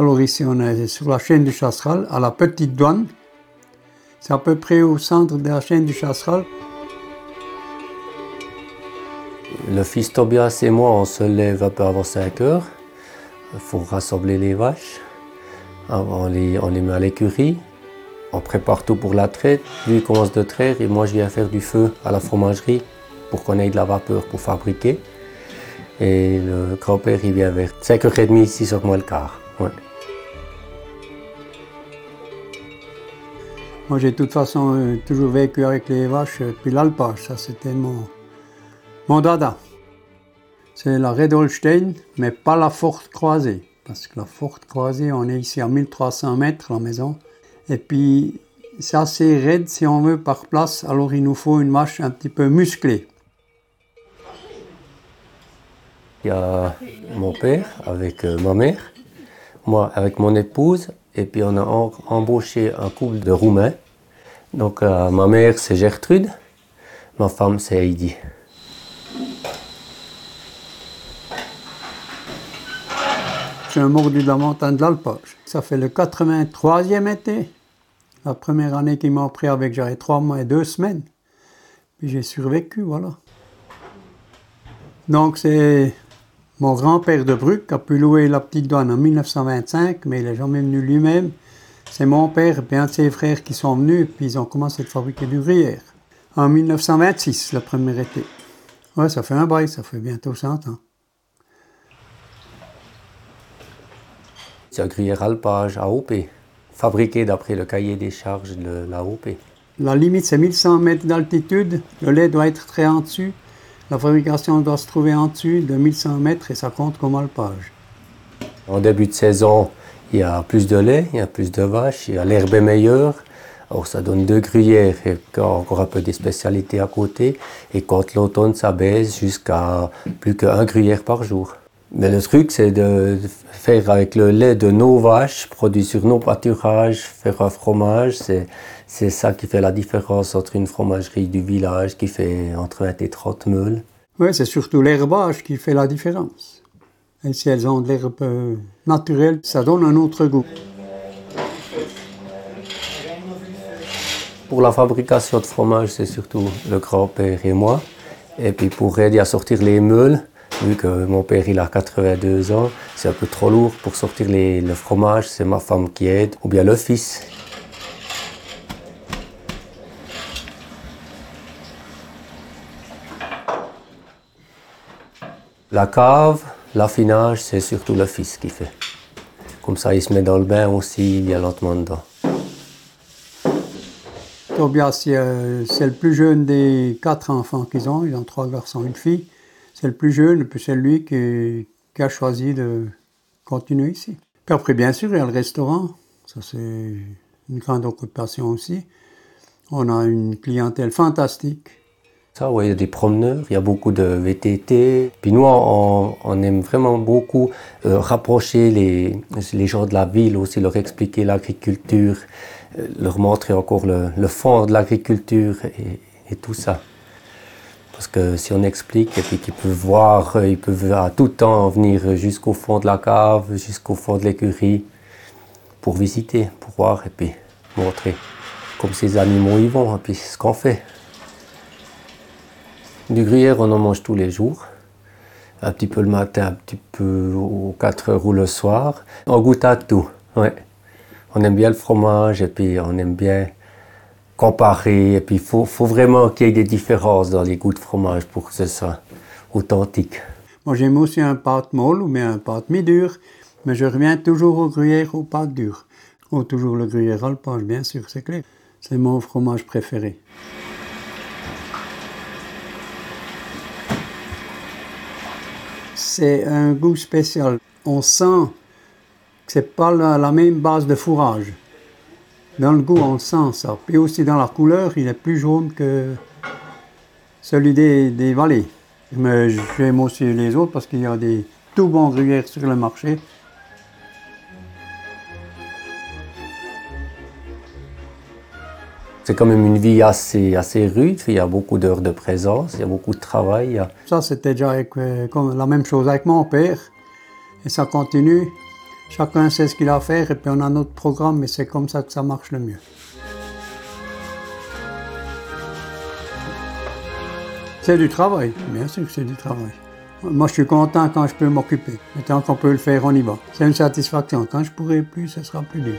Alors ici, on est sur la chaîne du Chasseral, à la Petite Douane. C'est à peu près au centre de la chaîne du Chasseral. Le fils Tobias et moi, on se lève un peu avant 5 heures. Il faut rassembler les vaches. On les, met à l'écurie. On prépare tout pour la traite. Lui il commence de traire et moi je viens faire du feu à la fromagerie pour qu'on ait de la vapeur pour fabriquer. Et le grand-père il vient vers 5h30 ici sur moi le quart. Moi j'ai de toute façon euh, toujours vécu avec les vaches, puis l'alpage, ça c'était mon, mon dada. C'est la Red Holstein, mais pas la forte croisée. Parce que la forte croisée, on est ici à 1300 mètres la maison. Et puis c'est assez raide si on veut par place, alors il nous faut une vache un petit peu musclée. Il y a mon père avec euh, ma mère, moi avec mon épouse, et puis on a embauché un couple de Roumains. Donc euh, ma mère c'est Gertrude, ma femme c'est Heidi. C'est un mordu de la montagne de l'Alpage. Ça fait le 83e été. La première année qu'ils m'ont pris avec, j'avais trois mois et deux semaines. Puis j'ai survécu, voilà. Donc c'est mon grand-père de Bruck a pu louer la petite douane en 1925, mais il n'est jamais venu lui-même. C'est mon père et un de ses frères qui sont venus, puis ils ont commencé à fabriquer du gruyère. En 1926, le premier été. Ouais, ça fait un bail, ça fait bientôt 100 ans. C'est un gruyère alpage AOP, fabriqué d'après le cahier des charges de l'AOP. La limite, c'est 1100 mètres d'altitude. Le lait doit être très en dessus. La fabrication doit se trouver en dessus de 1100 mètres et ça compte comme alpage. En début de saison, il y a plus de lait, il y a plus de vaches, l'herbe est meilleure. Alors ça donne deux gruyères et encore un peu des spécialités à côté. Et quand l'automne, ça baisse jusqu'à plus qu'un gruyère par jour. Mais le truc, c'est de faire avec le lait de nos vaches, produit sur nos pâturages, faire un fromage. C'est ça qui fait la différence entre une fromagerie du village qui fait entre 20 et 30 meules. Oui, c'est surtout l'herbage qui fait la différence. Et si elles ont de l'herbe euh, naturelle, ça donne un autre goût. Pour la fabrication de fromage, c'est surtout le grand-père et moi. Et puis pour aider à sortir les meules, Vu que mon père il a 82 ans, c'est un peu trop lourd pour sortir le fromage, c'est ma femme qui aide, ou bien le fils. La cave, l'affinage, c'est surtout le fils qui fait. Comme ça, il se met dans le bain aussi, il y a lentement dedans. Tobias, c'est le plus jeune des quatre enfants qu'ils ont. Ils ont trois garçons et une fille. C'est le plus jeune, puis c'est lui qui, a choisi de continuer ici. Après, bien sûr, il y a le restaurant. Ça, c'est une grande occupation aussi. On a une clientèle fantastique. Ça, oui, il y a des promeneurs, il y a beaucoup de VTT. Puis nous, on, aime vraiment beaucoup euh, rapprocher les, les, gens de la ville aussi, leur expliquer l'agriculture, euh, leur montrer encore le, fond de l'agriculture et tout ça. Parce que si on explique et puis qu'ils peuvent voir, ils peuvent à tout temps venir jusqu'au fond de la cave, jusqu'au fond de l'écurie pour visiter, pour voir et puis montrer comme ces animaux y vont et puis ce qu'on fait. Du gruyère, on en mange tous les jours. Un petit peu le matin, un petit peu aux 4 heures ou le soir. On goûte à tout. Ouais. On aime bien le fromage et puis on aime bien comparer. Et puis, il faut, faut, vraiment qu'il y ait des différences dans les goûts de fromage pour que ce soit authentique. Moi, j'aime aussi un pâte molle ou bien un pâte mi-dur, mais je reviens toujours au gruyère au pâte dur. Ou toujours le gruyère alpage, bien sûr, c'est clair. C'est mon fromage préféré. C'est un goût spécial. On sent que c'est pas la même base de fourrage. Dans le goût, on sent ça. Puis aussi dans la couleur, il est plus jaune que celui des, vallées. Mais j'aime aussi les autres parce qu'il y a des tout bons gruyères sur le marché. C'est quand même une vie assez, assez rude, il y a beaucoup d'heures de présence, il y a beaucoup de travail. Ça, c'était déjà avec, euh, la même chose avec mon père. Et ça continue. Chacun sait ce qu'il a à faire et puis on a notre programme et c'est comme ça que ça marche le mieux. C'est du travail, bien sûr que c'est du travail. Moi, je suis content quand je peux m'occuper. Mais tant qu'on peut le faire, on y va. C'est une satisfaction. Quand je pourrai plus, ce sera plus dur.